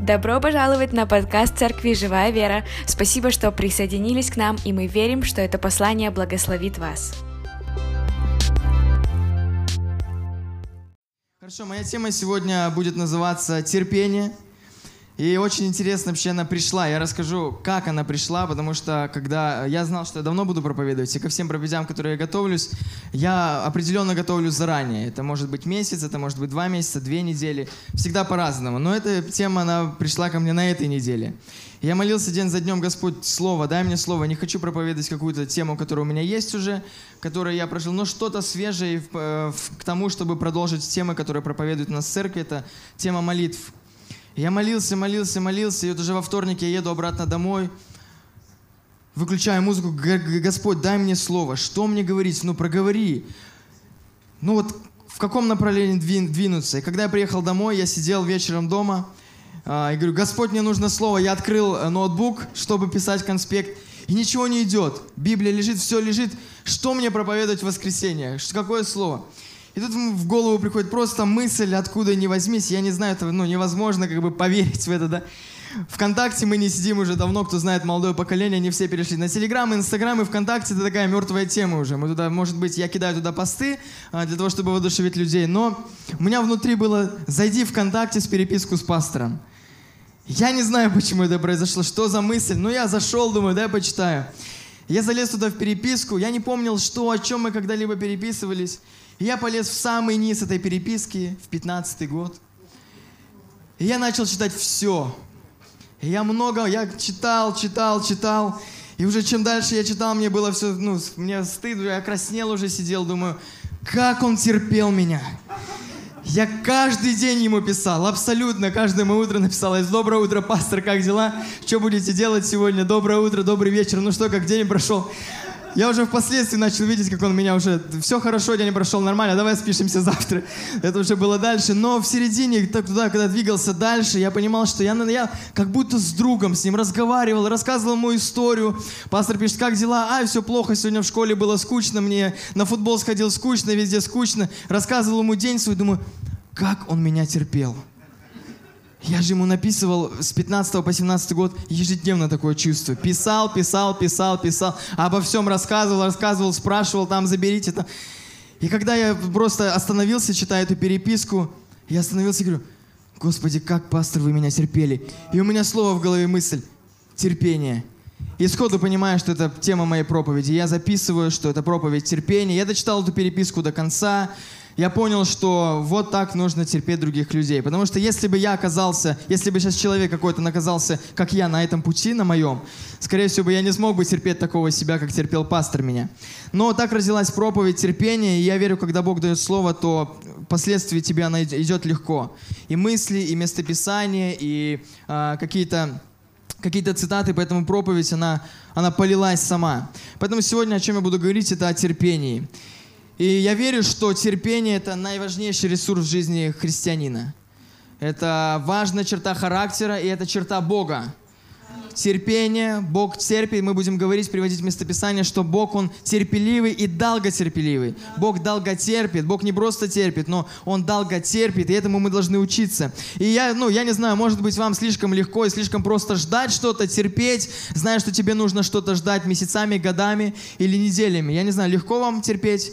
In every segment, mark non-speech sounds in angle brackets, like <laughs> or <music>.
Добро пожаловать на подкаст Церкви «Живая вера». Спасибо, что присоединились к нам, и мы верим, что это послание благословит вас. Хорошо, моя тема сегодня будет называться «Терпение». И очень интересно вообще она пришла. Я расскажу, как она пришла, потому что когда я знал, что я давно буду проповедовать, и ко всем проповедям, которые я готовлюсь, я определенно готовлюсь заранее. Это может быть месяц, это может быть два месяца, две недели, всегда по-разному. Но эта тема, она пришла ко мне на этой неделе. Я молился день за днем, Господь, Слово, дай мне Слово. Не хочу проповедовать какую-то тему, которая у меня есть уже, которую я прожил, но что-то свежее э, к тому, чтобы продолжить темы, которые проповедуют у нас в церкви, это тема молитв. Я молился, молился, молился, и вот уже во вторник я еду обратно домой, выключаю музыку, Господь, дай мне слово, что мне говорить, ну проговори. Ну вот в каком направлении двинуться. И когда я приехал домой, я сидел вечером дома, а, и говорю, Господь, мне нужно слово. Я открыл э, ноутбук, чтобы писать конспект, и ничего не идет. Библия лежит, все лежит. Что мне проповедовать в воскресенье? Какое слово? И тут в голову приходит просто мысль, откуда не возьмись. Я не знаю, это ну, невозможно как бы поверить в это, да. Вконтакте мы не сидим уже давно, кто знает молодое поколение, они все перешли на Телеграм, Инстаграм и ВКонтакте это такая мертвая тема уже. Мы туда, может быть, я кидаю туда посты а, для того, чтобы воодушевить людей, но у меня внутри было «зайди ВКонтакте с переписку с пастором». Я не знаю, почему это произошло, что за мысль, но я зашел, думаю, дай почитаю. Я залез туда в переписку, я не помнил, что, о чем мы когда-либо переписывались. И я полез в самый низ этой переписки, в 15 год. И я начал читать все. И я много, я читал, читал, читал. И уже чем дальше я читал, мне было все, ну, мне стыдно, я краснел уже, сидел, думаю, как он терпел меня. Я каждый день ему писал, абсолютно каждое мое утро написал. Доброе утро, пастор, как дела? Что будете делать сегодня? Доброе утро, добрый вечер. Ну что, как день прошел? Я уже впоследствии начал видеть, как он меня уже... Все хорошо, день прошел нормально, давай спишемся завтра. Это уже было дальше. Но в середине, так туда, когда двигался дальше, я понимал, что я, я как будто с другом с ним разговаривал, рассказывал ему историю. Пастор пишет, как дела? А, все плохо, сегодня в школе было скучно, мне на футбол сходил скучно, везде скучно. Рассказывал ему день свой, думаю, как он меня терпел. Я же ему написывал с 15 по 17 год ежедневно такое чувство. Писал, писал, писал, писал. Обо всем рассказывал, рассказывал, спрашивал, там заберите. Там. И когда я просто остановился, читая эту переписку, я остановился и говорю, Господи, как, пастор, вы меня терпели. И у меня слово в голове мысль. Терпение. И сходу понимаю, что это тема моей проповеди. Я записываю, что это проповедь терпения. Я дочитал эту переписку до конца я понял, что вот так нужно терпеть других людей. Потому что если бы я оказался, если бы сейчас человек какой-то наказался, как я, на этом пути, на моем, скорее всего, я не смог бы терпеть такого себя, как терпел пастор меня. Но так родилась проповедь терпения, и я верю, когда Бог дает слово, то впоследствии тебе она идет легко. И мысли, и местописания, и э, какие-то какие-то цитаты, поэтому проповедь, она, она полилась сама. Поэтому сегодня о чем я буду говорить, это о терпении. И я верю, что терпение – это наиважнейший ресурс в жизни христианина. Это важная черта характера, и это черта Бога. Терпение, Бог терпит, мы будем говорить, приводить местописание, что Бог, Он терпеливый и долготерпеливый. Бог долготерпит, Бог не просто терпит, но Он долготерпит, и этому мы должны учиться. И я, ну, я не знаю, может быть, вам слишком легко и слишком просто ждать что-то, терпеть, зная, что тебе нужно что-то ждать месяцами, годами или неделями. Я не знаю, легко вам терпеть?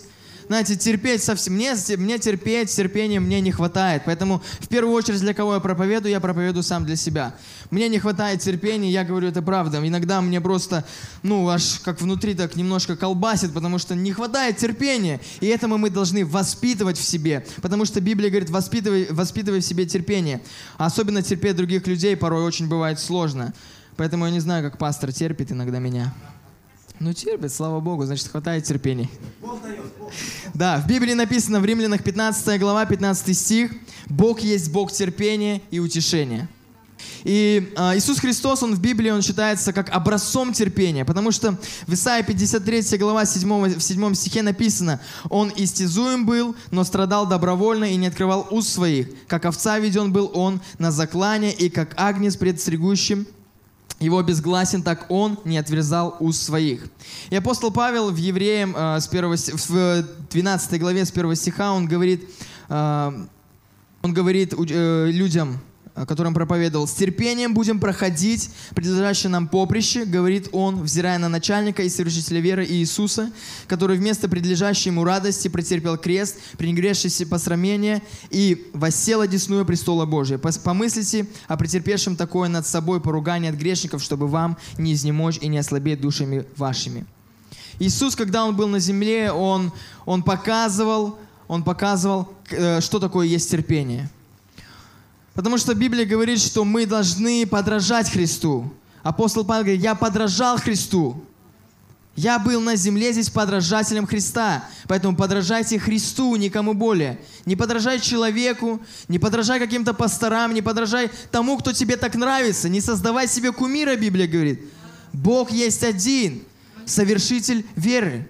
Знаете, терпеть совсем, мне, мне терпеть, терпения мне не хватает. Поэтому в первую очередь для кого я проповедую, я проповедую сам для себя. Мне не хватает терпения, я говорю это правда. Иногда мне просто, ну, аж как внутри так немножко колбасит, потому что не хватает терпения. И этому мы должны воспитывать в себе. Потому что Библия говорит, воспитывай, воспитывай в себе терпение. А особенно терпеть других людей порой очень бывает сложно. Поэтому я не знаю, как пастор терпит иногда меня. Ну, терпит, слава Богу, значит, хватает терпения. Да, в Библии написано в Римлянах 15 глава, 15 стих, «Бог есть Бог терпения и утешения». И э, Иисус Христос, Он в Библии, Он считается как образцом терпения, потому что в Исаии 53 глава 7, в 7 стихе написано, «Он истязуем был, но страдал добровольно и не открывал уст своих. Как овца веден был Он на заклане, и как агнец пред стригущим его безгласен, так он не отверзал уст своих. И апостол Павел в Евреям э, с 1, в 12 главе с 1 стиха он говорит, э, он говорит э, людям, о котором проповедовал. «С терпением будем проходить предлежащее нам поприще, говорит он, взирая на начальника и совершителя веры Иисуса, который вместо предлежащей ему радости претерпел крест, пренегрешившийся посрамление и воссел одесную престола Божия. Помыслите о претерпевшем такое над собой поругание от грешников, чтобы вам не изнемочь и не ослабеть душами вашими». Иисус, когда Он был на земле, Он, он показывал, Он показывал, э, что такое есть терпение – Потому что Библия говорит, что мы должны подражать Христу. Апостол Павел говорит, я подражал Христу. Я был на земле здесь подражателем Христа. Поэтому подражайте Христу, никому более. Не подражай человеку, не подражай каким-то пасторам, не подражай тому, кто тебе так нравится. Не создавай себе кумира, Библия говорит. Бог есть один, совершитель веры.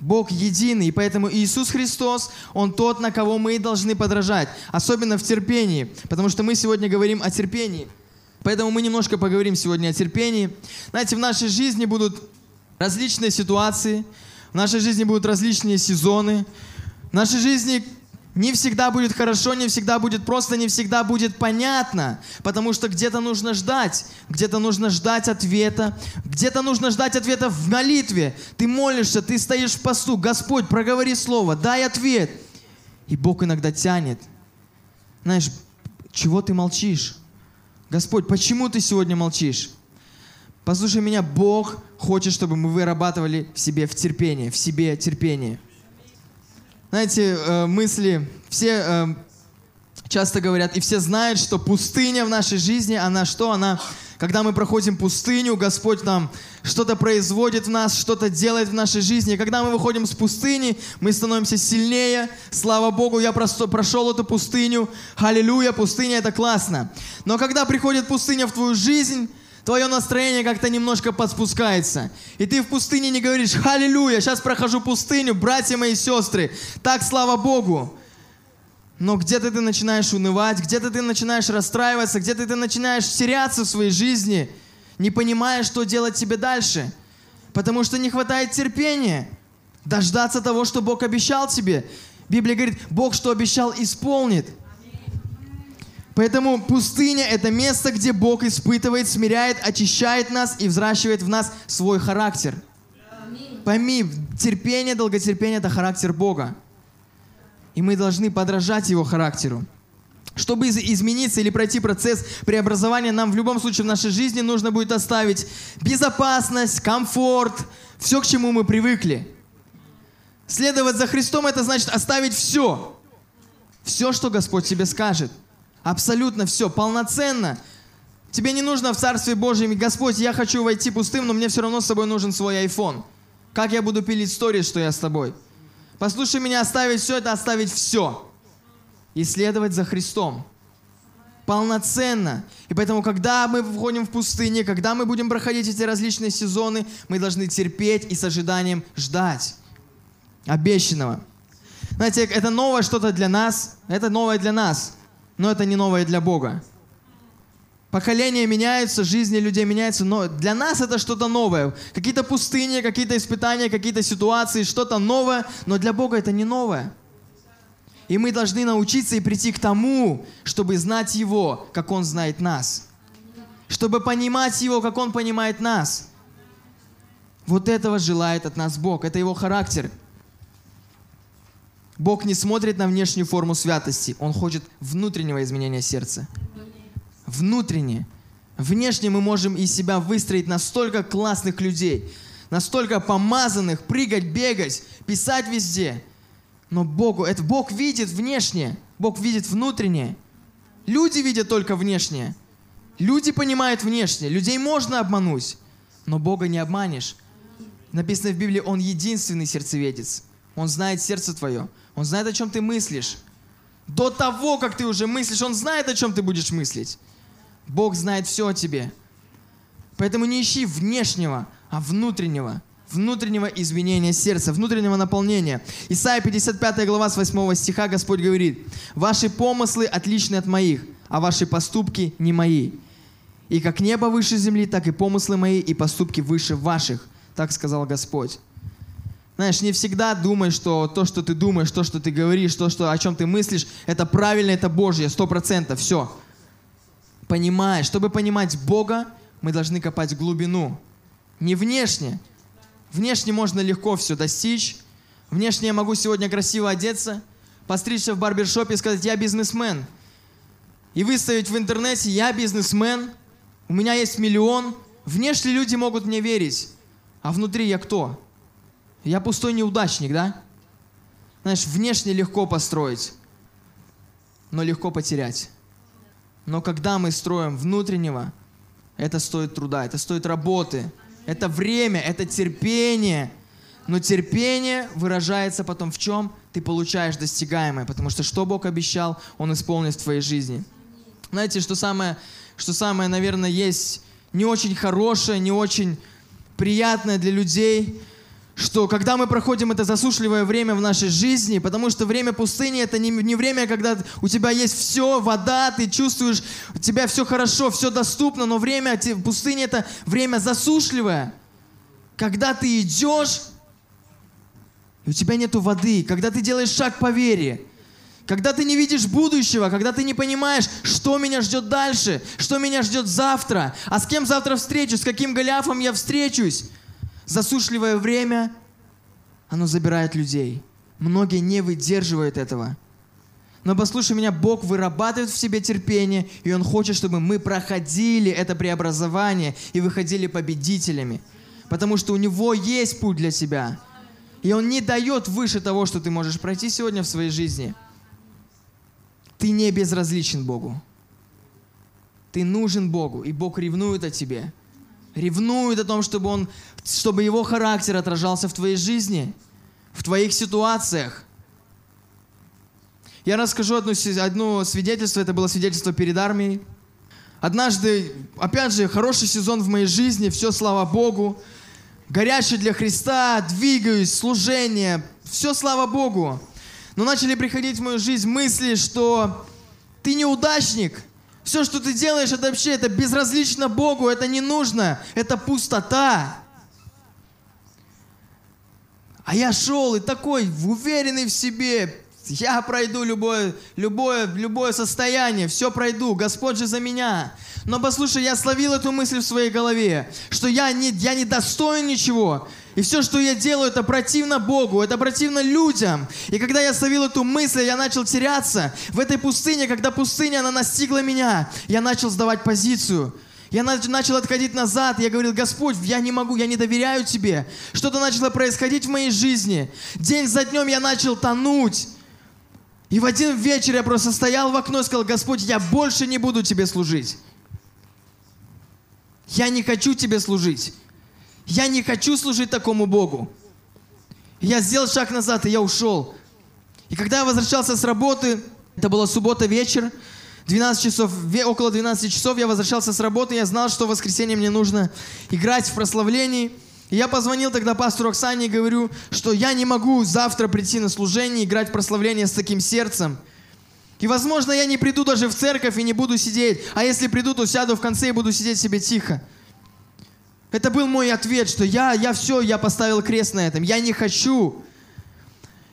Бог единый, и поэтому Иисус Христос, Он тот, на кого мы должны подражать, особенно в терпении, потому что мы сегодня говорим о терпении. Поэтому мы немножко поговорим сегодня о терпении. Знаете, в нашей жизни будут различные ситуации, в нашей жизни будут различные сезоны, в нашей жизни не всегда будет хорошо, не всегда будет просто, не всегда будет понятно, потому что где-то нужно ждать, где-то нужно ждать ответа, где-то нужно ждать ответа в молитве. Ты молишься, ты стоишь в посту, Господь, проговори слово, дай ответ. И Бог иногда тянет. Знаешь, чего ты молчишь? Господь, почему ты сегодня молчишь? Послушай меня, Бог хочет, чтобы мы вырабатывали в себе в терпение, в себе терпение – знаете, э, мысли, все э, часто говорят, и все знают, что пустыня в нашей жизни, она что? Она, когда мы проходим пустыню, Господь нам что-то производит в нас, что-то делает в нашей жизни. И когда мы выходим с пустыни, мы становимся сильнее. Слава Богу, я просто прошел эту пустыню. Аллилуйя, пустыня это классно. Но когда приходит пустыня в твою жизнь, твое настроение как-то немножко подспускается. И ты в пустыне не говоришь, аллилуйя, сейчас прохожу пустыню, братья мои сестры, так слава Богу. Но где-то ты начинаешь унывать, где-то ты начинаешь расстраиваться, где-то ты начинаешь теряться в своей жизни, не понимая, что делать тебе дальше. Потому что не хватает терпения дождаться того, что Бог обещал тебе. Библия говорит, Бог что обещал, исполнит. Поэтому пустыня – это место, где Бог испытывает, смиряет, очищает нас и взращивает в нас свой характер. Пойми, терпение, долготерпение – это характер Бога. И мы должны подражать Его характеру. Чтобы измениться или пройти процесс преобразования, нам в любом случае в нашей жизни нужно будет оставить безопасность, комфорт, все, к чему мы привыкли. Следовать за Христом – это значит оставить все. Все, что Господь тебе скажет – Абсолютно все, полноценно. Тебе не нужно в Царстве Божьем, Господь, я хочу войти пустым, но мне все равно с собой нужен свой iPhone. Как я буду пилить сторис, что я с тобой? Послушай меня, оставить все это, оставить все. И следовать за Христом. Полноценно. И поэтому, когда мы входим в пустыне, когда мы будем проходить эти различные сезоны, мы должны терпеть и с ожиданием ждать обещанного. Знаете, это новое что-то для нас, это новое для нас но это не новое для Бога. Поколения меняются, жизни людей меняются, но для нас это что-то новое. Какие-то пустыни, какие-то испытания, какие-то ситуации, что-то новое, но для Бога это не новое. И мы должны научиться и прийти к тому, чтобы знать Его, как Он знает нас. Чтобы понимать Его, как Он понимает нас. Вот этого желает от нас Бог. Это Его характер. Бог не смотрит на внешнюю форму святости, Он хочет внутреннего изменения сердца. Внутреннее. Внешне мы можем из себя выстроить настолько классных людей, настолько помазанных, прыгать, бегать, писать везде. Но Богу, это Бог видит внешнее, Бог видит внутреннее. Люди видят только внешнее. Люди понимают внешнее. Людей можно обмануть, но Бога не обманешь. Написано в Библии, Он единственный сердцеведец. Он знает сердце твое. Он знает, о чем ты мыслишь. До того, как ты уже мыслишь, Он знает, о чем ты будешь мыслить. Бог знает все о тебе. Поэтому не ищи внешнего, а внутреннего. Внутреннего изменения сердца, внутреннего наполнения. Исайя 55 глава с 8 стиха Господь говорит, «Ваши помыслы отличны от моих, а ваши поступки не мои. И как небо выше земли, так и помыслы мои, и поступки выше ваших». Так сказал Господь. Знаешь, не всегда думай, что то, что ты думаешь, то, что ты говоришь, то, что, о чем ты мыслишь, это правильно, это Божье, сто процентов, все. понимая, чтобы понимать Бога, мы должны копать глубину. Не внешне. Внешне можно легко все достичь. Внешне я могу сегодня красиво одеться, постричься в барбершопе и сказать, я бизнесмен. И выставить в интернете, я бизнесмен, у меня есть миллион. Внешне люди могут мне верить, а внутри я кто? Я пустой неудачник, да? Знаешь, внешне легко построить, но легко потерять. Но когда мы строим внутреннего, это стоит труда, это стоит работы, это время, это терпение. Но терпение выражается потом в чем? Ты получаешь достигаемое, потому что что Бог обещал, Он исполнит в твоей жизни. Знаете, что самое, что самое, наверное, есть не очень хорошее, не очень приятное для людей, что когда мы проходим это засушливое время в нашей жизни, потому что время пустыни это не, не время, когда у тебя есть все, вода, ты чувствуешь, у тебя все хорошо, все доступно, но время пустыни это время засушливое. Когда ты идешь, и у тебя нету воды, когда ты делаешь шаг по вере, когда ты не видишь будущего, когда ты не понимаешь, что меня ждет дальше, что меня ждет завтра, а с кем завтра встречусь, с каким Голиафом я встречусь, засушливое время, оно забирает людей. Многие не выдерживают этого. Но послушай меня, Бог вырабатывает в себе терпение, и Он хочет, чтобы мы проходили это преобразование и выходили победителями. Потому что у Него есть путь для тебя. И Он не дает выше того, что ты можешь пройти сегодня в своей жизни. Ты не безразличен Богу. Ты нужен Богу, и Бог ревнует о тебе ревнует о том, чтобы, он, чтобы его характер отражался в твоей жизни, в твоих ситуациях. Я расскажу одно, одно свидетельство, это было свидетельство перед армией. Однажды, опять же, хороший сезон в моей жизни, все, слава Богу. Горячий для Христа, двигаюсь, служение, все, слава Богу. Но начали приходить в мою жизнь мысли, что ты неудачник – все, что ты делаешь, это вообще это безразлично Богу, это не нужно, это пустота. А я шел и такой уверенный в себе, я пройду любое, любое, любое состояние, все пройду, Господь же за меня. Но послушай, я словил эту мысль в своей голове, что я не, я не достоин ничего, и все, что я делаю, это противно Богу, это противно людям. И когда я словил эту мысль, я начал теряться в этой пустыне, когда пустыня, она настигла меня, я начал сдавать позицию. Я начал отходить назад, я говорил, Господь, я не могу, я не доверяю Тебе. Что-то начало происходить в моей жизни. День за днем я начал тонуть. И в один вечер я просто стоял в окно и сказал, Господь, я больше не буду Тебе служить. Я не хочу Тебе служить. Я не хочу служить такому Богу. Я сделал шаг назад, и я ушел. И когда я возвращался с работы, это была суббота вечер, 12 часов, около 12 часов я возвращался с работы, я знал, что в воскресенье мне нужно играть в прославлении. И я позвонил тогда пастору Оксане и говорю, что я не могу завтра прийти на служение, играть в прославление с таким сердцем. И, возможно, я не приду даже в церковь и не буду сидеть. А если приду, то сяду в конце и буду сидеть себе тихо. Это был мой ответ, что я, я все, я поставил крест на этом. Я не хочу.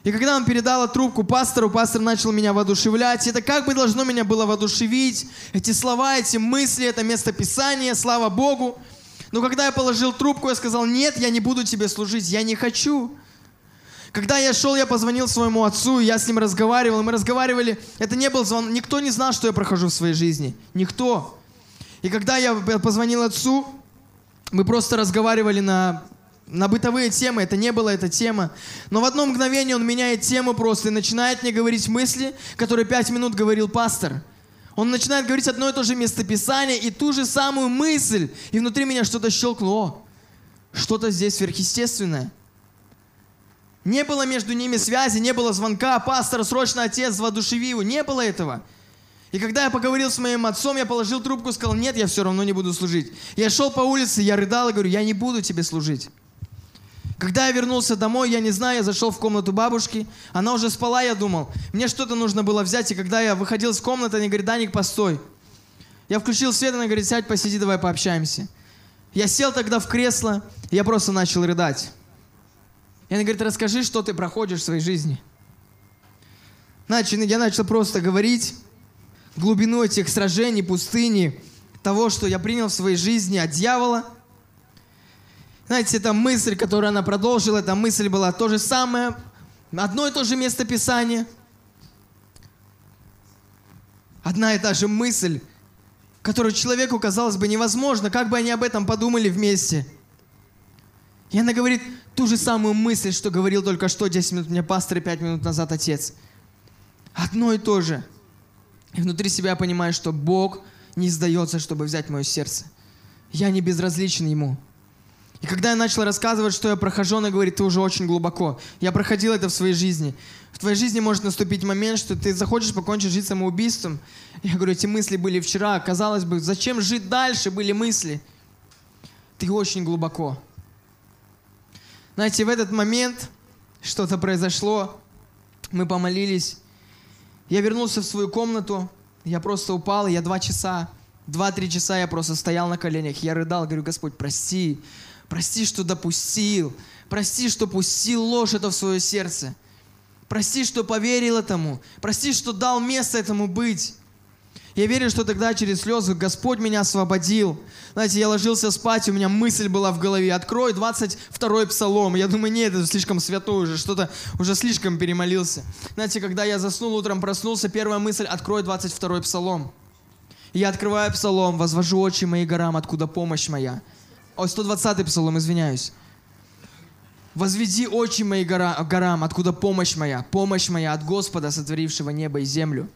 И когда он передал трубку пастору, пастор начал меня воодушевлять. Это как бы должно меня было воодушевить. Эти слова, эти мысли, это место Писания, слава Богу. Но когда я положил трубку, я сказал, нет, я не буду тебе служить, я не хочу. Когда я шел, я позвонил своему отцу, я с ним разговаривал, мы разговаривали. Это не был звон, никто не знал, что я прохожу в своей жизни. Никто. И когда я позвонил отцу, мы просто разговаривали на, на бытовые темы, это не была эта тема. Но в одно мгновение он меняет тему просто и начинает мне говорить мысли, которые пять минут говорил пастор. Он начинает говорить одно и то же местописание и ту же самую мысль. И внутри меня что-то щелкнуло. Что-то здесь сверхъестественное. Не было между ними связи, не было звонка, пастор, срочно отец, воодушеви его. Не было этого. И когда я поговорил с моим отцом, я положил трубку сказал, нет, я все равно не буду служить. Я шел по улице, я рыдал и говорю, я не буду тебе служить. Когда я вернулся домой, я не знаю, я зашел в комнату бабушки, она уже спала, я думал, мне что-то нужно было взять, и когда я выходил из комнаты, она говорит, Даник, постой. Я включил свет, она говорит, сядь, посиди, давай пообщаемся. Я сел тогда в кресло, и я просто начал рыдать. И она говорит, расскажи, что ты проходишь в своей жизни. Значит, я начал просто говорить, глубину этих сражений, пустыни. того, что я принял в своей жизни от дьявола. Знаете, эта мысль, которую она продолжила, эта мысль была то же самое, одно и то же место Писания. Одна и та же мысль, которую человеку, казалось бы, невозможно, как бы они об этом подумали вместе. И она говорит ту же самую мысль, что говорил только что 10 минут мне пастор и 5 минут назад отец. Одно и то же. И внутри себя понимаю, что Бог не сдается, чтобы взять мое сердце. Я не безразличен Ему. И когда я начал рассказывать, что я прохожу, она говорит, ты уже очень глубоко. Я проходил это в своей жизни. В твоей жизни может наступить момент, что ты захочешь покончить жизнь самоубийством. Я говорю, эти мысли были вчера. Казалось бы, зачем жить дальше, были мысли. Ты очень глубоко. Знаете, в этот момент что-то произошло. Мы помолились. Я вернулся в свою комнату. Я просто упал, я два часа, два-три часа я просто стоял на коленях. Я рыдал, говорю, Господь, прости, прости, что допустил, прости, что пустил ложь это в свое сердце. Прости, что поверил этому. Прости, что дал место этому быть. Я верю, что тогда через слезы Господь меня освободил. Знаете, я ложился спать, у меня мысль была в голове. Открой 22-й псалом. Я думаю, нет, это слишком святой уже, что-то уже слишком перемолился. Знаете, когда я заснул утром, проснулся, первая мысль, открой 22-й псалом. Я открываю псалом, возвожу очи мои горам, откуда помощь моя. Ой, 120-й псалом, извиняюсь. Возведи очи мои гора, горам, откуда помощь моя. Помощь моя от Господа, сотворившего небо и землю.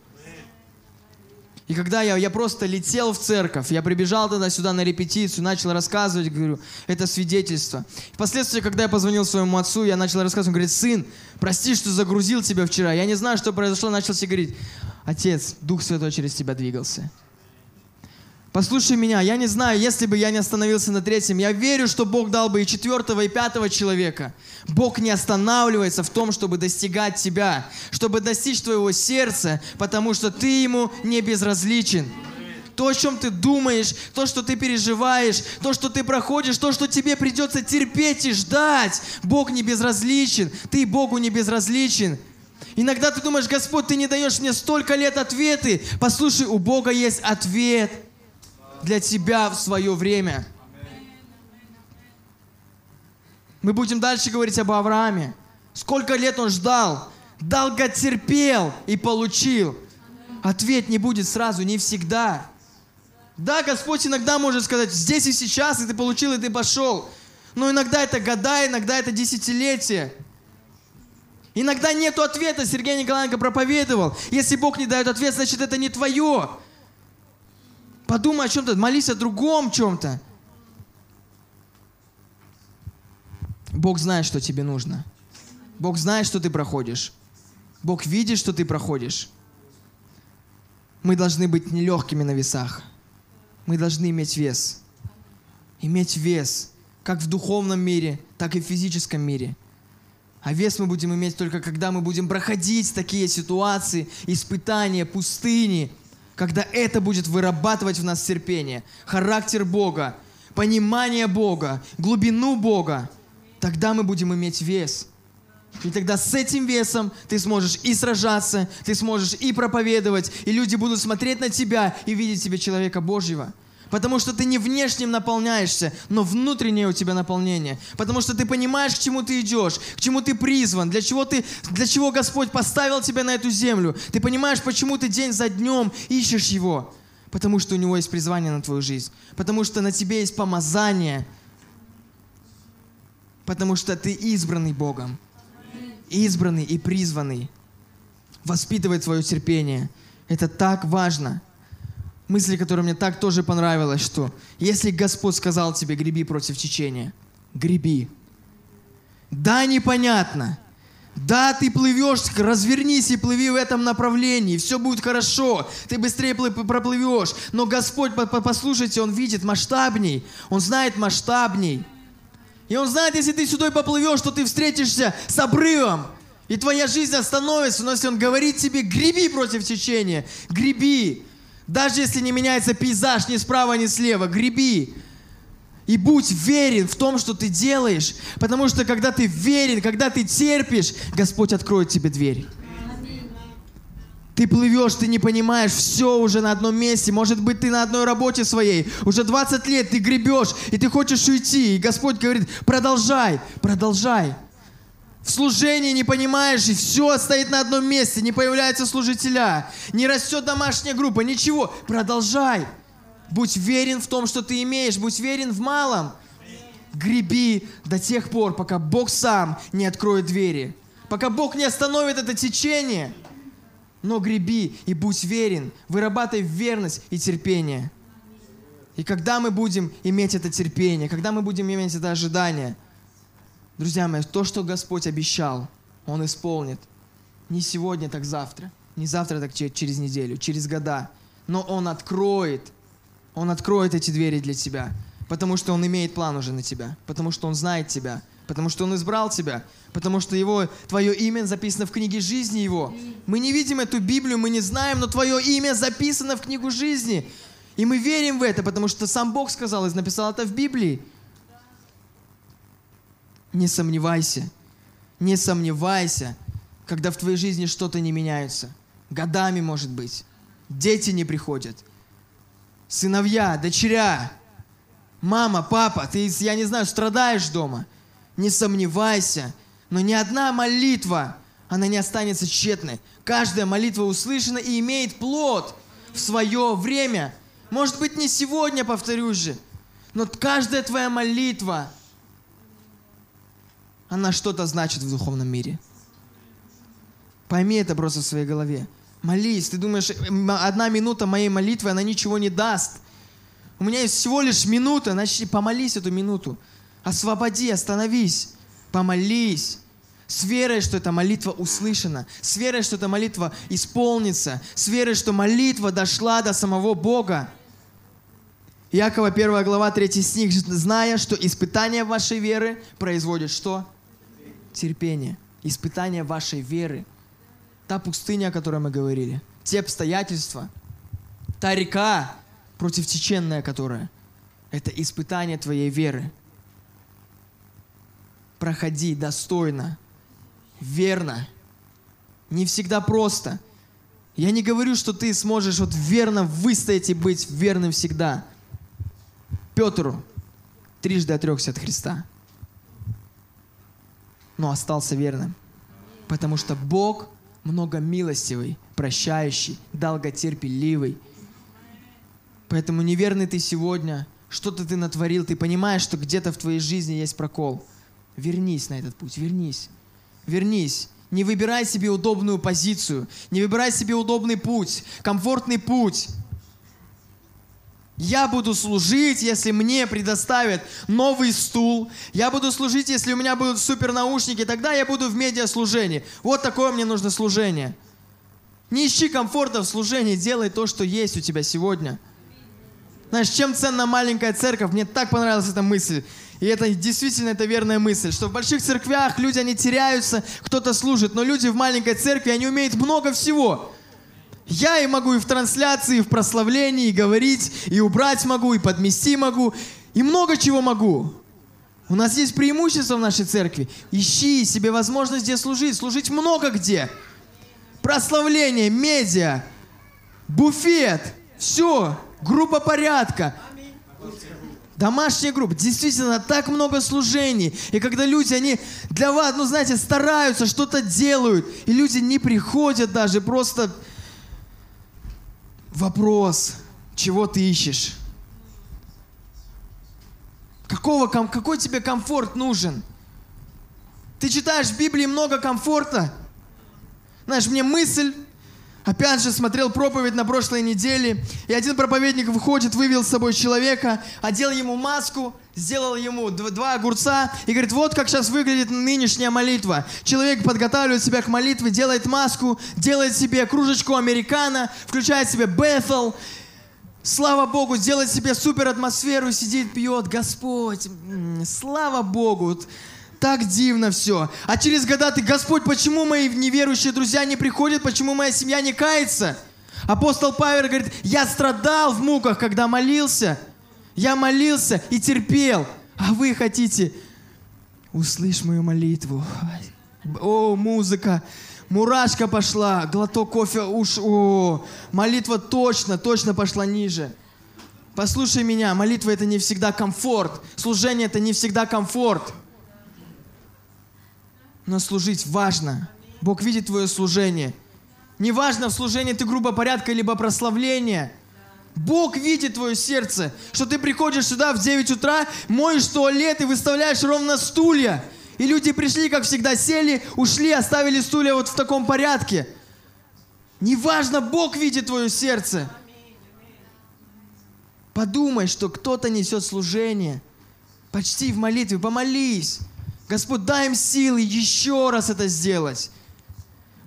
И когда я, я просто летел в церковь, я прибежал тогда сюда на репетицию, начал рассказывать, говорю, это свидетельство. Впоследствии, когда я позвонил своему отцу, я начал рассказывать, он говорит, сын, прости, что загрузил тебя вчера. Я не знаю, что произошло, начал себе говорить, отец, Дух Святой через тебя двигался. Послушай меня, я не знаю, если бы я не остановился на третьем, я верю, что Бог дал бы и четвертого, и пятого человека. Бог не останавливается в том, чтобы достигать тебя, чтобы достичь твоего сердца, потому что ты ему не безразличен. То, о чем ты думаешь, то, что ты переживаешь, то, что ты проходишь, то, что тебе придется терпеть и ждать, Бог не безразличен, ты Богу не безразличен. Иногда ты думаешь, Господь, ты не даешь мне столько лет ответы. Послушай, у Бога есть ответ – для тебя в свое время. Мы будем дальше говорить об Аврааме. Сколько лет он ждал, долго терпел и получил. Ответ не будет сразу, не всегда. Да, Господь иногда может сказать, здесь и сейчас, и ты получил, и ты пошел. Но иногда это года, иногда это десятилетия. Иногда нет ответа, Сергей Николаенко проповедовал. Если Бог не дает ответ, значит это не твое. Подумай о чем-то, молись о другом чем-то. Бог знает, что тебе нужно. Бог знает, что ты проходишь. Бог видит, что ты проходишь. Мы должны быть нелегкими на весах. Мы должны иметь вес. Иметь вес, как в духовном мире, так и в физическом мире. А вес мы будем иметь только когда мы будем проходить такие ситуации, испытания, пустыни – когда это будет вырабатывать в нас терпение, характер Бога, понимание Бога, глубину Бога, тогда мы будем иметь вес. И тогда с этим весом ты сможешь и сражаться, ты сможешь и проповедовать, и люди будут смотреть на тебя и видеть тебе человека Божьего. Потому что ты не внешним наполняешься, но внутреннее у тебя наполнение. Потому что ты понимаешь, к чему ты идешь, к чему ты призван, для чего, ты, для чего Господь поставил тебя на эту землю. Ты понимаешь, почему ты день за днем ищешь Его. Потому что у Него есть призвание на твою жизнь. Потому что на тебе есть помазание. Потому что ты избранный Богом. Избранный и призванный. Воспитывать свое терпение. Это так важно мысль, которая мне так тоже понравилась, что если Господь сказал тебе, греби против течения, греби. Да, непонятно. Да, ты плывешь, развернись и плыви в этом направлении, все будет хорошо, ты быстрее проплывешь. Но Господь, послушайте, Он видит масштабней, Он знает масштабней. И Он знает, если ты сюда поплывешь, то ты встретишься с обрывом, и твоя жизнь остановится. Но если Он говорит тебе, греби против течения, греби, даже если не меняется пейзаж ни справа, ни слева, греби. И будь верен в том, что ты делаешь. Потому что когда ты верен, когда ты терпишь, Господь откроет тебе дверь. Ты плывешь, ты не понимаешь, все уже на одном месте. Может быть, ты на одной работе своей. Уже 20 лет ты гребешь, и ты хочешь уйти. И Господь говорит, продолжай, продолжай. В служении не понимаешь, и все стоит на одном месте, не появляются служителя, не растет домашняя группа, ничего. Продолжай. Будь верен в том, что ты имеешь, будь верен в малом. Греби до тех пор, пока Бог сам не откроет двери, пока Бог не остановит это течение. Но греби и будь верен, вырабатай верность и терпение. И когда мы будем иметь это терпение, когда мы будем иметь это ожидание, друзья мои, то, что Господь обещал, Он исполнит. Не сегодня, так завтра. Не завтра, так через неделю, через года. Но Он откроет. Он откроет эти двери для тебя. Потому что Он имеет план уже на тебя. Потому что Он знает тебя. Потому что Он избрал тебя. Потому что его, твое имя записано в книге жизни Его. Мы не видим эту Библию, мы не знаем, но твое имя записано в книгу жизни. И мы верим в это, потому что сам Бог сказал и написал это в Библии. Не сомневайся, не сомневайся, когда в твоей жизни что-то не меняется. Годами, может быть. Дети не приходят. Сыновья, дочеря, мама, папа, ты, я не знаю, страдаешь дома. Не сомневайся, но ни одна молитва, она не останется тщетной. Каждая молитва услышана и имеет плод в свое время. Может быть, не сегодня, повторюсь же, но каждая твоя молитва, она что-то значит в духовном мире. Пойми это просто в своей голове. Молись. Ты думаешь, одна минута моей молитвы, она ничего не даст. У меня есть всего лишь минута, значит, помолись эту минуту. Освободи, остановись, помолись с верой, что эта молитва услышана, с верой, что эта молитва исполнится, с верой, что молитва дошла до самого Бога. Якова 1 глава 3 стих, зная, что испытание вашей веры производит что? Терпение. Испытание вашей веры. Та пустыня, о которой мы говорили. Те обстоятельства. Та река, против теченная которая. Это испытание твоей веры. Проходи достойно, верно. Не всегда просто. Я не говорю, что ты сможешь вот верно выстоять и быть верным всегда. Петру трижды отрекся от Христа, но остался верным. Потому что Бог много милостивый, прощающий, долготерпеливый. Поэтому неверный ты сегодня, что-то ты натворил, ты понимаешь, что где-то в твоей жизни есть прокол. Вернись на этот путь, вернись вернись. Не выбирай себе удобную позицию, не выбирай себе удобный путь, комфортный путь. Я буду служить, если мне предоставят новый стул. Я буду служить, если у меня будут супер наушники. Тогда я буду в медиаслужении. Вот такое мне нужно служение. Не ищи комфорта в служении, делай то, что есть у тебя сегодня. Знаешь, чем ценна маленькая церковь? Мне так понравилась эта мысль. И это действительно это верная мысль, что в больших церквях люди, они теряются, кто-то служит, но люди в маленькой церкви, они умеют много всего. Я и могу и в трансляции, и в прославлении, и говорить, и убрать могу, и подмести могу, и много чего могу. У нас есть преимущество в нашей церкви. Ищи себе возможность где служить. Служить много где. Прославление, медиа, буфет, все, группа порядка. Домашняя группа. Действительно, так много служений. И когда люди, они для вас, ну знаете, стараются, что-то делают. И люди не приходят даже, просто вопрос, чего ты ищешь? Какого, какой тебе комфорт нужен? Ты читаешь в Библии много комфорта? Знаешь, мне мысль Опять же, смотрел проповедь на прошлой неделе, и один проповедник выходит, вывел с собой человека, одел ему маску, сделал ему два огурца и говорит, вот как сейчас выглядит нынешняя молитва. Человек подготавливает себя к молитве, делает маску, делает себе кружечку американо, включает себе Бethel, Слава Богу, делает себе супер атмосферу, сидит, пьет. Господь, слава Богу так дивно все. А через года ты, Господь, почему мои неверующие друзья не приходят, почему моя семья не кается? Апостол Павел говорит, я страдал в муках, когда молился. Я молился и терпел. А вы хотите, услышь мою молитву. О, музыка, Мурашка пошла, глоток кофе, уж, о, молитва точно, точно пошла ниже. Послушай меня, молитва это не всегда комфорт, служение это не всегда комфорт. Но служить важно. Бог видит твое служение. Неважно, в служении ты грубо порядка, либо прославление. Бог видит твое сердце, что ты приходишь сюда в 9 утра, моешь туалет и выставляешь ровно стулья. И люди пришли, как всегда, сели, ушли, оставили стулья вот в таком порядке. Неважно, Бог видит твое сердце. Подумай, что кто-то несет служение. Почти в молитве, помолись. Господь, дай им силы еще раз это сделать.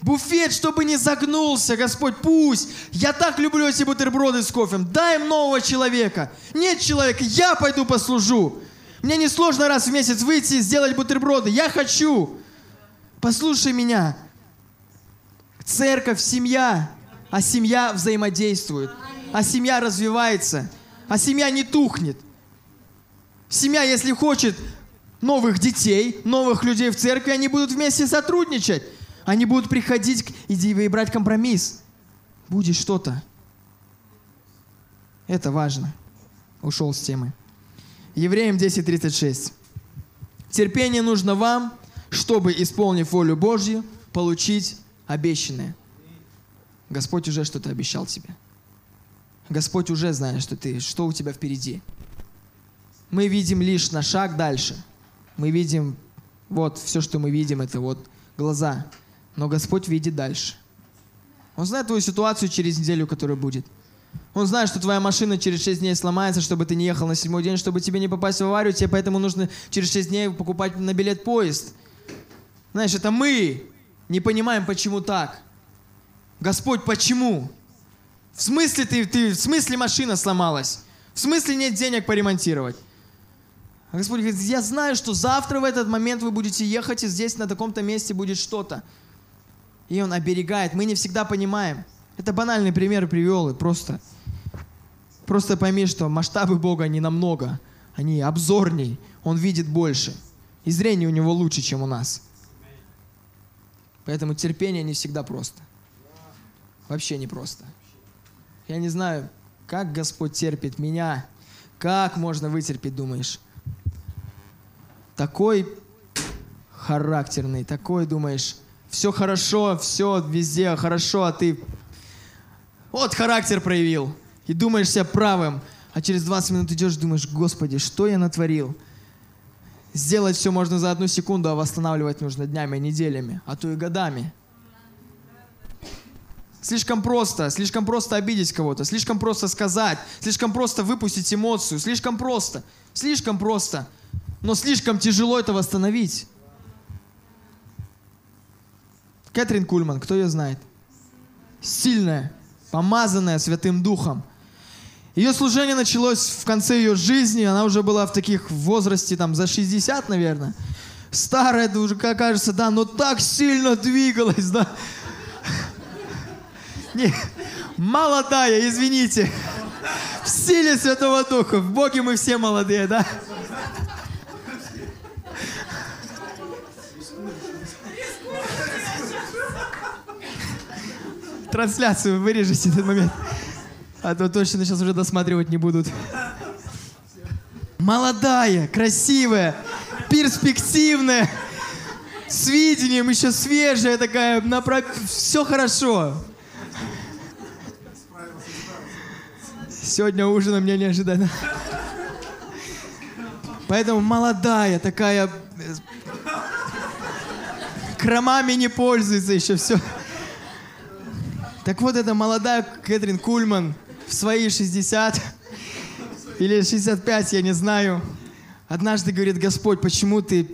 Буфет, чтобы не загнулся, Господь, пусть. Я так люблю эти бутерброды с кофем. Дай им нового человека. Нет человека, я пойду послужу. Мне не сложно раз в месяц выйти и сделать бутерброды. Я хочу. Послушай меня. Церковь, семья. А семья взаимодействует. А семья развивается. А семья не тухнет. Семья, если хочет новых детей, новых людей в церкви, они будут вместе сотрудничать. Они будут приходить и брать компромисс. Будет что-то. Это важно. Ушел с темы. Евреям 10.36. Терпение нужно вам, чтобы, исполнив волю Божью, получить обещанное. Господь уже что-то обещал тебе. Господь уже знает, что ты, что у тебя впереди. Мы видим лишь на шаг дальше. Мы видим, вот, все, что мы видим, это вот глаза. Но Господь видит дальше. Он знает твою ситуацию через неделю, которая будет. Он знает, что твоя машина через 6 дней сломается, чтобы ты не ехал на седьмой день, чтобы тебе не попасть в аварию, тебе поэтому нужно через 6 дней покупать на билет поезд. Знаешь, это мы не понимаем, почему так. Господь, почему? В смысле ты, ты, в смысле машина сломалась? В смысле нет денег поремонтировать? А Господь говорит, я знаю, что завтра в этот момент вы будете ехать, и здесь на таком-то месте будет что-то. И Он оберегает. Мы не всегда понимаем. Это банальный пример привел, и просто, просто пойми, что масштабы Бога не намного. Они обзорней. Он видит больше. И зрение у него лучше, чем у нас. Поэтому терпение не всегда просто. Вообще не просто. Я не знаю, как Господь терпит меня. Как можно вытерпеть, думаешь? Такой характерный, такой, думаешь, все хорошо, все везде хорошо, а ты вот характер проявил. И думаешь себя правым, а через 20 минут идешь, думаешь, Господи, что я натворил? Сделать все можно за одну секунду, а восстанавливать нужно днями, неделями, а то и годами. Слишком просто, слишком просто обидеть кого-то, слишком просто сказать, слишком просто выпустить эмоцию, слишком просто, слишком просто, но слишком тяжело это восстановить. Кэтрин Кульман, кто ее знает? Сильная, помазанная Святым Духом. Ее служение началось в конце ее жизни, она уже была в таких возрасте, там, за 60, наверное. Старая, это уже, как кажется, да, но так сильно двигалась, да. Не, молодая, извините. В силе Святого Духа. В Боге мы все молодые, да? Трансляцию вырежете этот момент. А то точно сейчас уже досматривать не будут. Молодая, красивая, перспективная, с видением, еще свежая такая, направ... все хорошо. Сегодня ужин у меня неожиданно. Поэтому молодая, такая... Э, кромами не пользуется еще, все. Так вот, эта молодая Кэтрин Кульман в свои 60 или 65, я не знаю, однажды говорит, Господь, почему ты,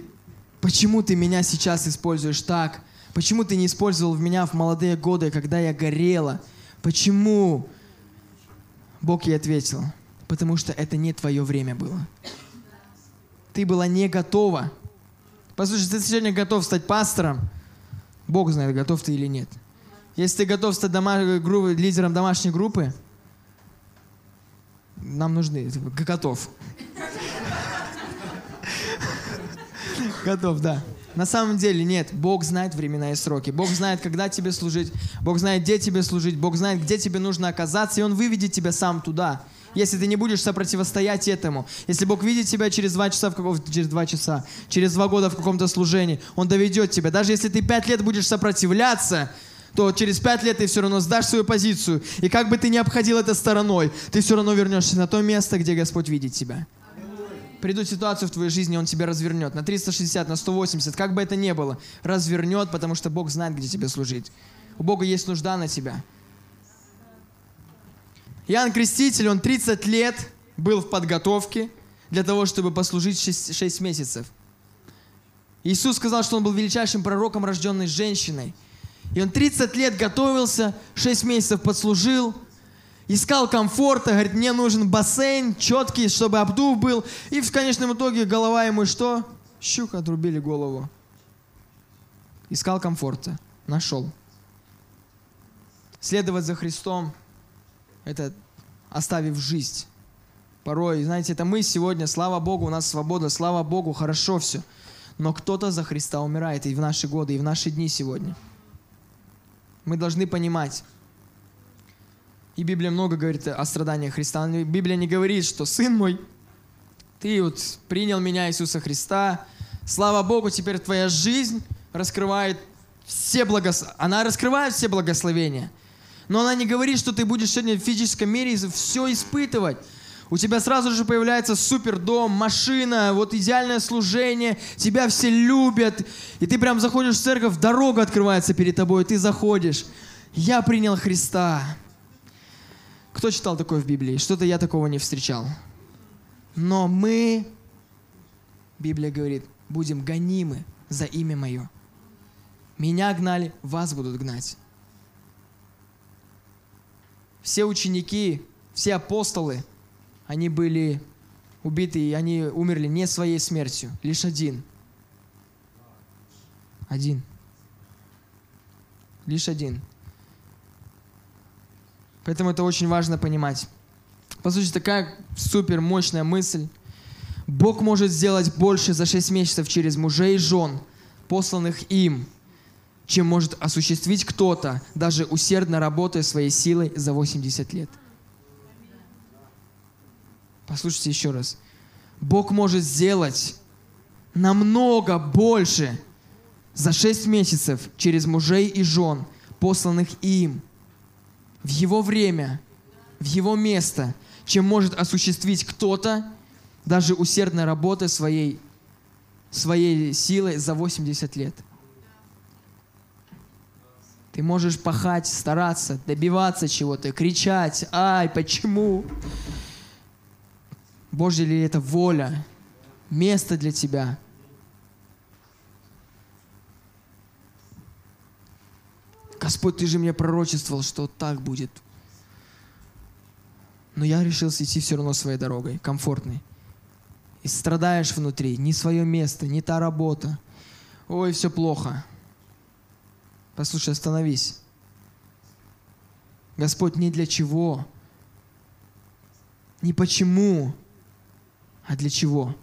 почему ты меня сейчас используешь так? Почему ты не использовал меня в молодые годы, когда я горела? Почему? Бог ей ответил, потому что это не твое время было. Ты была не готова. Послушай, ты сегодня готов стать пастором, Бог знает, готов ты или нет. Если ты готов стать дома- лидером домашней группы, нам нужны. Готов. Готов, да. На самом деле нет. Бог знает времена и сроки. Бог знает, когда тебе служить. Бог знает, где тебе служить. Бог знает, где тебе нужно оказаться. И Он выведет тебя сам туда. Если ты не будешь сопротивостоять этому. Если Бог видит тебя через два часа, в каком, через два часа, через два года в каком-то служении, Он доведет тебя. Даже если ты пять лет будешь сопротивляться, то через пять лет ты все равно сдашь свою позицию. И как бы ты ни обходил это стороной, ты все равно вернешься на то место, где Господь видит тебя придут ситуацию в твоей жизни, Он тебя развернет. На 360, на 180, как бы это ни было, развернет, потому что Бог знает, где тебе служить. У Бога есть нужда на тебя. Иоанн Креститель, он 30 лет был в подготовке для того, чтобы послужить 6, 6 месяцев. Иисус сказал, что он был величайшим пророком, рожденный женщиной. И он 30 лет готовился, 6 месяцев подслужил – искал комфорта, говорит, мне нужен бассейн четкий, чтобы обдув был. И в конечном итоге голова ему что? Щука, отрубили голову. Искал комфорта, нашел. Следовать за Христом – это оставив жизнь. Порой, знаете, это мы сегодня, слава Богу, у нас свобода, слава Богу, хорошо все. Но кто-то за Христа умирает и в наши годы, и в наши дни сегодня. Мы должны понимать, и Библия много говорит о страданиях Христа. Библия не говорит, что «Сын мой, ты вот принял меня, Иисуса Христа, слава Богу, теперь твоя жизнь раскрывает все благос... Она раскрывает все благословения. Но она не говорит, что ты будешь сегодня в физическом мире все испытывать. У тебя сразу же появляется супер дом, машина, вот идеальное служение, тебя все любят, и ты прям заходишь в церковь, дорога открывается перед тобой, и ты заходишь. Я принял Христа. Кто читал такое в Библии? Что-то я такого не встречал. Но мы, Библия говорит, будем гонимы за имя Мое. Меня гнали, вас будут гнать. Все ученики, все апостолы, они были убиты, и они умерли не своей смертью. Лишь один. Один. Лишь один. Поэтому это очень важно понимать. По сути, такая супер мощная мысль. Бог может сделать больше за 6 месяцев через мужей и жен, посланных им, чем может осуществить кто-то, даже усердно работая своей силой за 80 лет. Послушайте еще раз. Бог может сделать намного больше за 6 месяцев через мужей и жен, посланных им, в его время, в его место, чем может осуществить кто-то, даже усердной работой своей, своей силой за 80 лет. Ты можешь пахать, стараться, добиваться чего-то, кричать, ай, почему? Божья ли это воля, место для тебя – Господь, Ты же мне пророчествовал, что так будет. Но я решил идти все равно своей дорогой, комфортной. И страдаешь внутри, не свое место, не та работа. Ой, все плохо. Послушай, остановись. Господь не для чего, не почему, а для чего.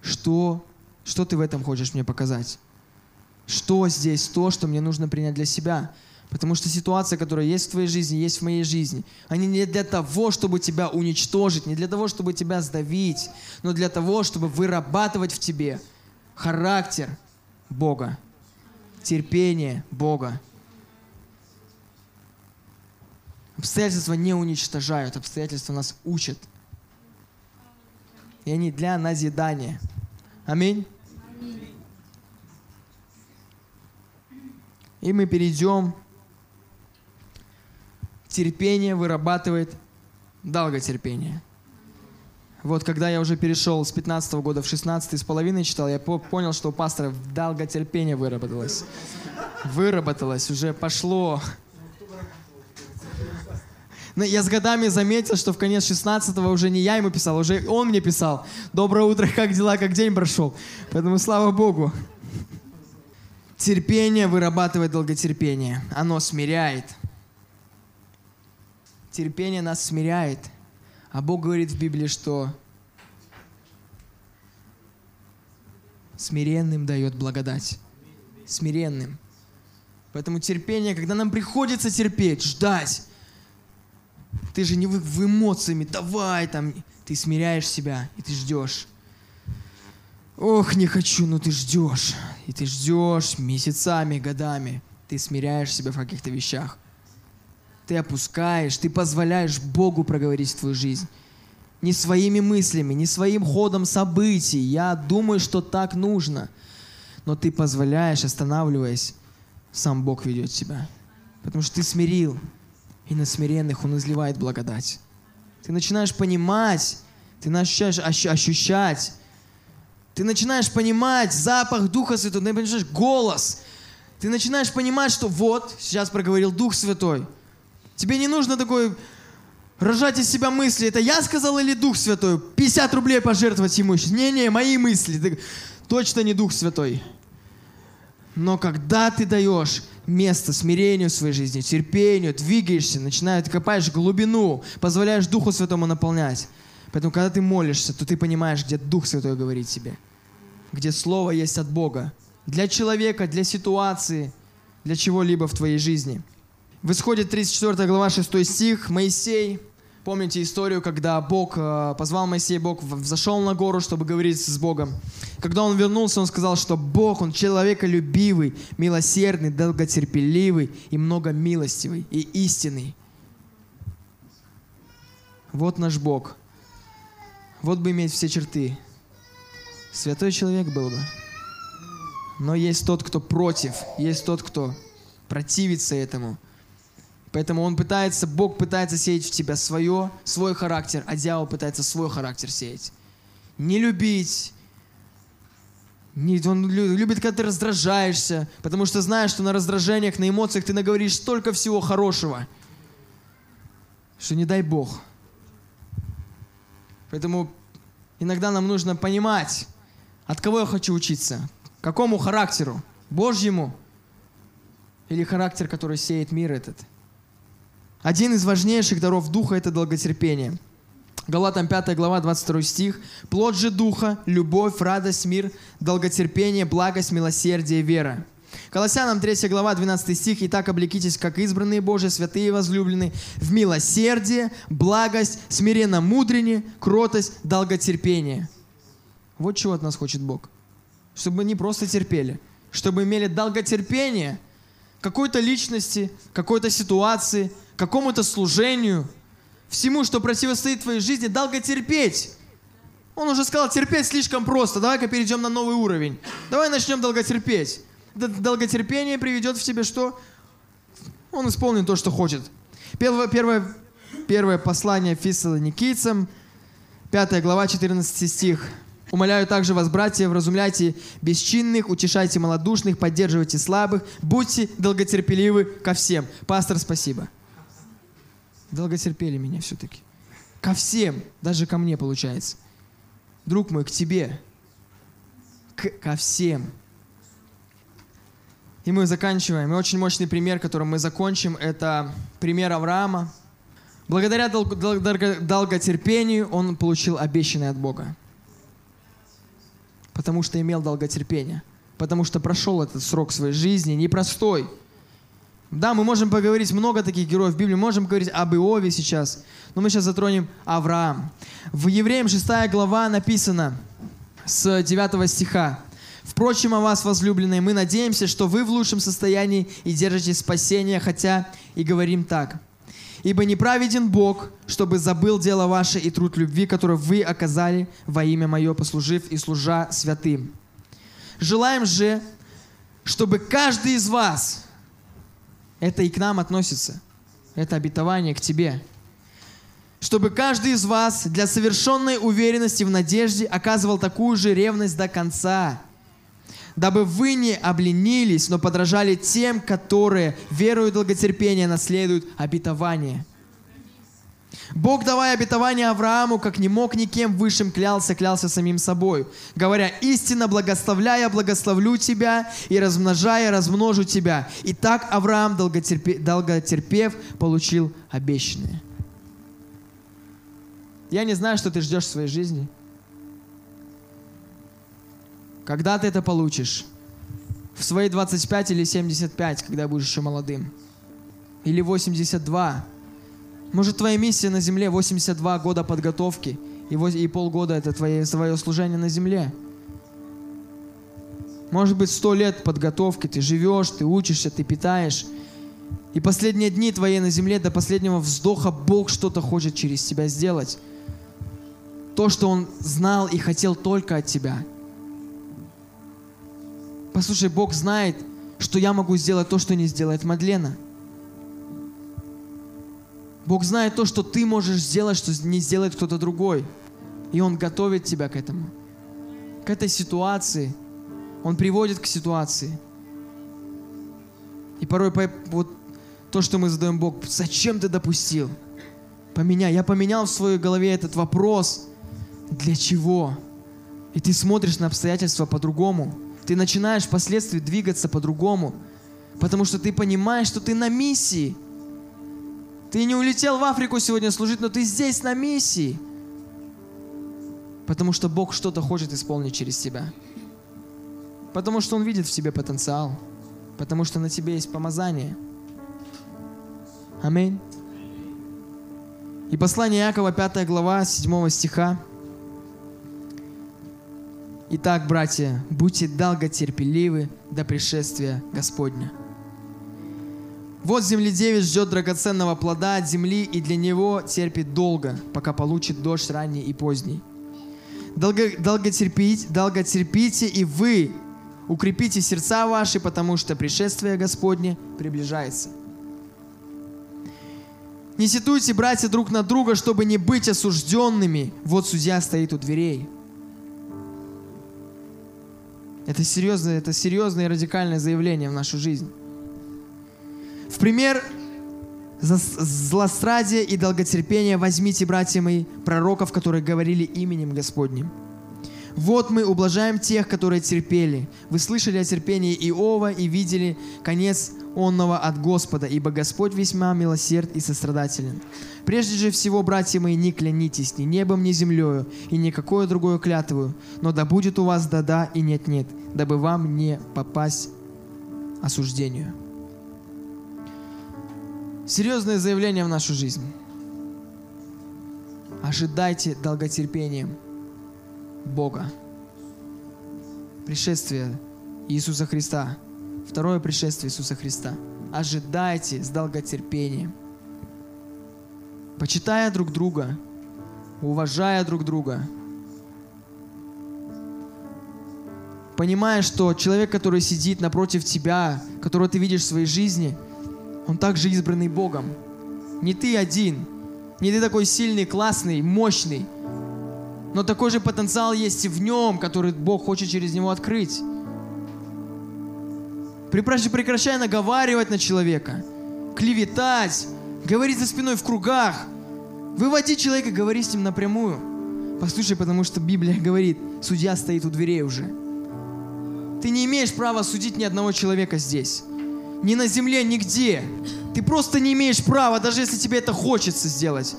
Что, что ты в этом хочешь мне показать? Что здесь то, что мне нужно принять для себя? Потому что ситуация, которая есть в твоей жизни, есть в моей жизни, они не для того, чтобы тебя уничтожить, не для того, чтобы тебя сдавить, но для того, чтобы вырабатывать в тебе характер Бога, терпение Бога. Обстоятельства не уничтожают, обстоятельства нас учат. И они для назидания. Аминь. И мы перейдем терпение вырабатывает долготерпение. Вот когда я уже перешел с 15 -го года в 16 с половиной читал, я понял, что у пастора долготерпение выработалось. Выработалось, уже пошло. Но я с годами заметил, что в конец 16-го уже не я ему писал, уже он мне писал. Доброе утро, как дела, как день прошел. Поэтому слава Богу. Терпение вырабатывает долготерпение. Оно смиряет. Терпение нас смиряет. А Бог говорит в Библии, что смиренным дает благодать. Смиренным. Поэтому терпение, когда нам приходится терпеть, ждать, ты же не в, в эмоциями, давай там, ты смиряешь себя, и ты ждешь. Ох, не хочу, но ты ждешь. И ты ждешь месяцами, годами. Ты смиряешь себя в каких-то вещах. Ты опускаешь, ты позволяешь Богу проговорить твою жизнь. Не своими мыслями, не своим ходом событий. Я думаю, что так нужно. Но ты позволяешь, останавливаясь, сам Бог ведет тебя. Потому что ты смирил. И на смиренных Он изливает благодать. Ты начинаешь понимать, ты начинаешь ощущать, ты начинаешь понимать запах Духа Святого, ты начинаешь голос. Ты начинаешь понимать, что вот, сейчас проговорил Дух Святой. Тебе не нужно такой рожать из себя мысли. Это я сказал или Дух Святой? 50 рублей пожертвовать ему. Не-не, мои мысли. Ты, точно не Дух Святой. Но когда ты даешь место смирению в своей жизни, терпению, двигаешься, начинаешь, копаешь глубину, позволяешь Духу Святому наполнять. Поэтому, когда ты молишься, то ты понимаешь, где Дух Святой говорит тебе, где Слово есть от Бога. Для человека, для ситуации, для чего-либо в твоей жизни. В Исходе 34 глава 6 стих Моисей Помните историю, когда Бог э, позвал Моисея, Бог взошел на гору, чтобы говорить с Богом. Когда он вернулся, он сказал, что Бог, Он человеколюбивый, милосердный, долготерпеливый и многомилостивый и истинный. Вот наш Бог. Вот бы иметь все черты. Святой человек был бы. Но есть тот, кто против, есть тот, кто противится этому – Поэтому он пытается, Бог пытается сеять в тебя свое, свой характер, а дьявол пытается свой характер сеять. Не любить. Не, он любит, когда ты раздражаешься, потому что знаешь, что на раздражениях, на эмоциях ты наговоришь столько всего хорошего, что не дай Бог. Поэтому иногда нам нужно понимать, от кого я хочу учиться, какому характеру, Божьему или характер, который сеет мир этот – один из важнейших даров Духа – это долготерпение. Галатам 5 глава, 22 стих. «Плод же Духа – любовь, радость, мир, долготерпение, благость, милосердие, вера». Колоссянам 3 глава, 12 стих. «Итак, облекитесь, как избранные Божии, святые и возлюбленные, в милосердие, благость, смиренно мудрение, кротость, долготерпение». Вот чего от нас хочет Бог. Чтобы мы не просто терпели, чтобы имели долготерпение какой-то личности, какой-то ситуации – какому-то служению, всему, что противостоит твоей жизни, долго терпеть. Он уже сказал, терпеть слишком просто. Давай-ка перейдем на новый уровень. Давай начнем долготерпеть. Долготерпение приведет в тебе что? Он исполнит то, что хочет. Первое, первое, первое послание Фессалоникийцам, 5 глава, 14 стих. Умоляю также вас, братья, вразумляйте бесчинных, утешайте малодушных, поддерживайте слабых, будьте долготерпеливы ко всем. Пастор, спасибо долготерпели меня все-таки. Ко всем, даже ко мне получается. Друг мой, к тебе. К, ко всем. И мы заканчиваем. И очень мощный пример, которым мы закончим, это пример Авраама. Благодаря долг, долг, долготерпению он получил обещанное от Бога. Потому что имел долготерпение. Потому что прошел этот срок своей жизни непростой – да, мы можем поговорить много таких героев в Библии, можем говорить об Иове сейчас, но мы сейчас затронем Авраам. В Евреям 6 глава написано с 9 стиха. «Впрочем, о вас, возлюбленные, мы надеемся, что вы в лучшем состоянии и держите спасение, хотя и говорим так. Ибо неправеден Бог, чтобы забыл дело ваше и труд любви, который вы оказали во имя Мое, послужив и служа святым. Желаем же, чтобы каждый из вас это и к нам относится. Это обетование к тебе. Чтобы каждый из вас для совершенной уверенности в надежде оказывал такую же ревность до конца, дабы вы не обленились, но подражали тем, которые, верою и долготерпение, наследуют обетование – Бог, давая обетование Аврааму, как не мог никем высшим клялся, клялся самим собой, говоря, истинно благословляя, благословлю тебя, и размножая, размножу тебя. И так Авраам, долготерпев, долготерпев получил обещанное. Я не знаю, что ты ждешь в своей жизни. Когда ты это получишь? В свои 25 или 75, когда будешь еще молодым? Или 82? Может, твоя миссия на земле 82 года подготовки, и, и полгода это твое, твое служение на земле? Может быть, сто лет подготовки, ты живешь, ты учишься, ты питаешь. И последние дни твои на земле, до последнего вздоха Бог что-то хочет через тебя сделать. То, что Он знал и хотел только от тебя. Послушай, Бог знает, что я могу сделать то, что не сделает Мадлена. Бог знает то, что ты можешь сделать, что не сделает кто-то другой. И Он готовит тебя к этому. К этой ситуации. Он приводит к ситуации. И порой вот то, что мы задаем Бог, зачем ты допустил? Поменяй. Я поменял в своей голове этот вопрос. Для чего? И ты смотришь на обстоятельства по-другому. Ты начинаешь впоследствии двигаться по-другому. Потому что ты понимаешь, что ты на миссии. Ты не улетел в Африку сегодня служить, но ты здесь на миссии. Потому что Бог что-то хочет исполнить через тебя. Потому что Он видит в тебе потенциал. Потому что на тебе есть помазание. Аминь. И послание Якова, 5 глава, 7 стиха. Итак, братья, будьте долготерпеливы до пришествия Господня. Вот земледевец ждет драгоценного плода от земли и для него терпит долго, пока получит дождь ранний и поздний. Долго, терпите, долго терпите и вы укрепите сердца ваши, потому что пришествие Господне приближается. Не ситуйте, братья, друг на друга, чтобы не быть осужденными. Вот судья стоит у дверей. Это серьезное, это серьезное и радикальное заявление в нашу жизнь. В пример злострадия и долготерпения возьмите, братья мои, пророков, которые говорили именем Господним. Вот мы ублажаем тех, которые терпели. Вы слышали о терпении Иова и видели конец онного от Господа, ибо Господь весьма милосерд и сострадателен. Прежде же всего, братья мои, не клянитесь ни небом, ни землею, и никакое другое клятвую, но да будет у вас да-да и нет-нет, дабы вам не попасть осуждению. Серьезное заявление в нашу жизнь. Ожидайте долготерпением Бога. Пришествие Иисуса Христа – Второе пришествие Иисуса Христа. Ожидайте с долготерпением. Почитая друг друга, уважая друг друга, понимая, что человек, который сидит напротив тебя, которого ты видишь в своей жизни, он также избранный Богом. Не ты один, не ты такой сильный, классный, мощный, но такой же потенциал есть и в нем, который Бог хочет через него открыть. Прекращай наговаривать на человека, клеветать, говорить за спиной в кругах. Выводи человека, говори с ним напрямую. Послушай, потому что Библия <laughs> говорит, судья стоит у дверей уже. Ты не имеешь права судить ни одного человека здесь. Ни на земле, нигде. Ты просто не имеешь права, даже если тебе это хочется сделать.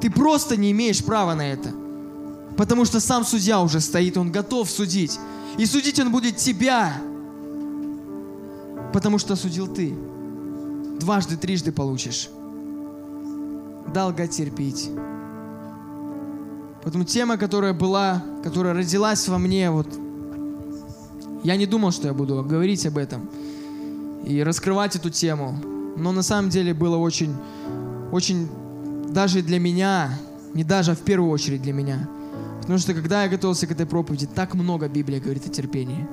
Ты просто не имеешь права на это. Потому что сам судья уже стоит, он готов судить. И судить он будет тебя, потому что судил ты. Дважды, трижды получишь. Долго терпеть. Поэтому тема, которая была, которая родилась во мне, вот, я не думал, что я буду говорить об этом и раскрывать эту тему. Но на самом деле было очень, очень даже для меня, не даже, а в первую очередь для меня. Потому что когда я готовился к этой проповеди, так много Библия говорит о терпении.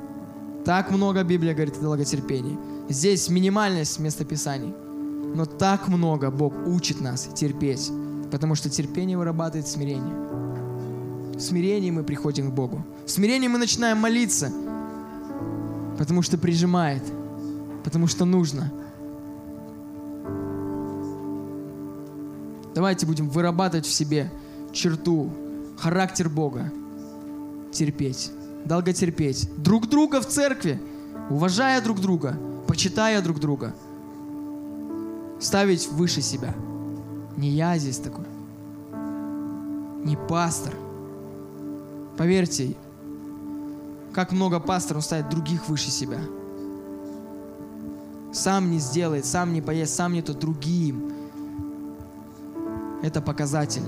Так много Библия говорит о долготерпении. Здесь минимальность местописаний. Но так много Бог учит нас терпеть, потому что терпение вырабатывает смирение. В смирении мы приходим к Богу. В смирении мы начинаем молиться, потому что прижимает, потому что нужно. Давайте будем вырабатывать в себе черту, характер Бога, терпеть долготерпеть. Друг друга в церкви, уважая друг друга, почитая друг друга. Ставить выше себя. Не я здесь такой. Не пастор. Поверьте, Как много пасторов ставит других выше себя. Сам не сделает, сам не поест, сам не то другим. Это показатель.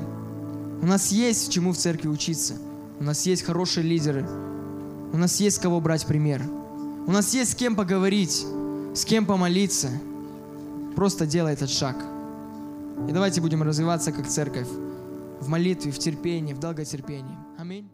У нас есть чему в церкви учиться. У нас есть хорошие лидеры. У нас есть кого брать пример. У нас есть с кем поговорить, с кем помолиться. Просто делай этот шаг. И давайте будем развиваться как церковь в молитве, в терпении, в долготерпении. Аминь.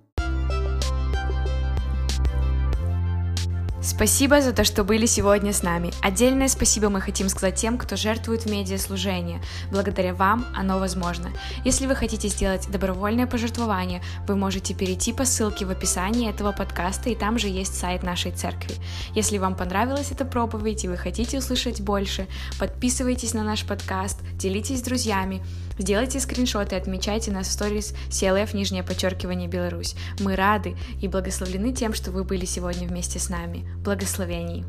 Спасибо за то, что были сегодня с нами. Отдельное спасибо мы хотим сказать тем, кто жертвует в медиаслужение. Благодаря вам оно возможно. Если вы хотите сделать добровольное пожертвование, вы можете перейти по ссылке в описании этого подкаста, и там же есть сайт нашей церкви. Если вам понравилась эта проповедь и вы хотите услышать больше, подписывайтесь на наш подкаст, делитесь с друзьями, сделайте скриншоты, отмечайте нас в сторис CLF, нижнее подчеркивание Беларусь. Мы рады и благословлены тем, что вы были сегодня вместе с нами благословений.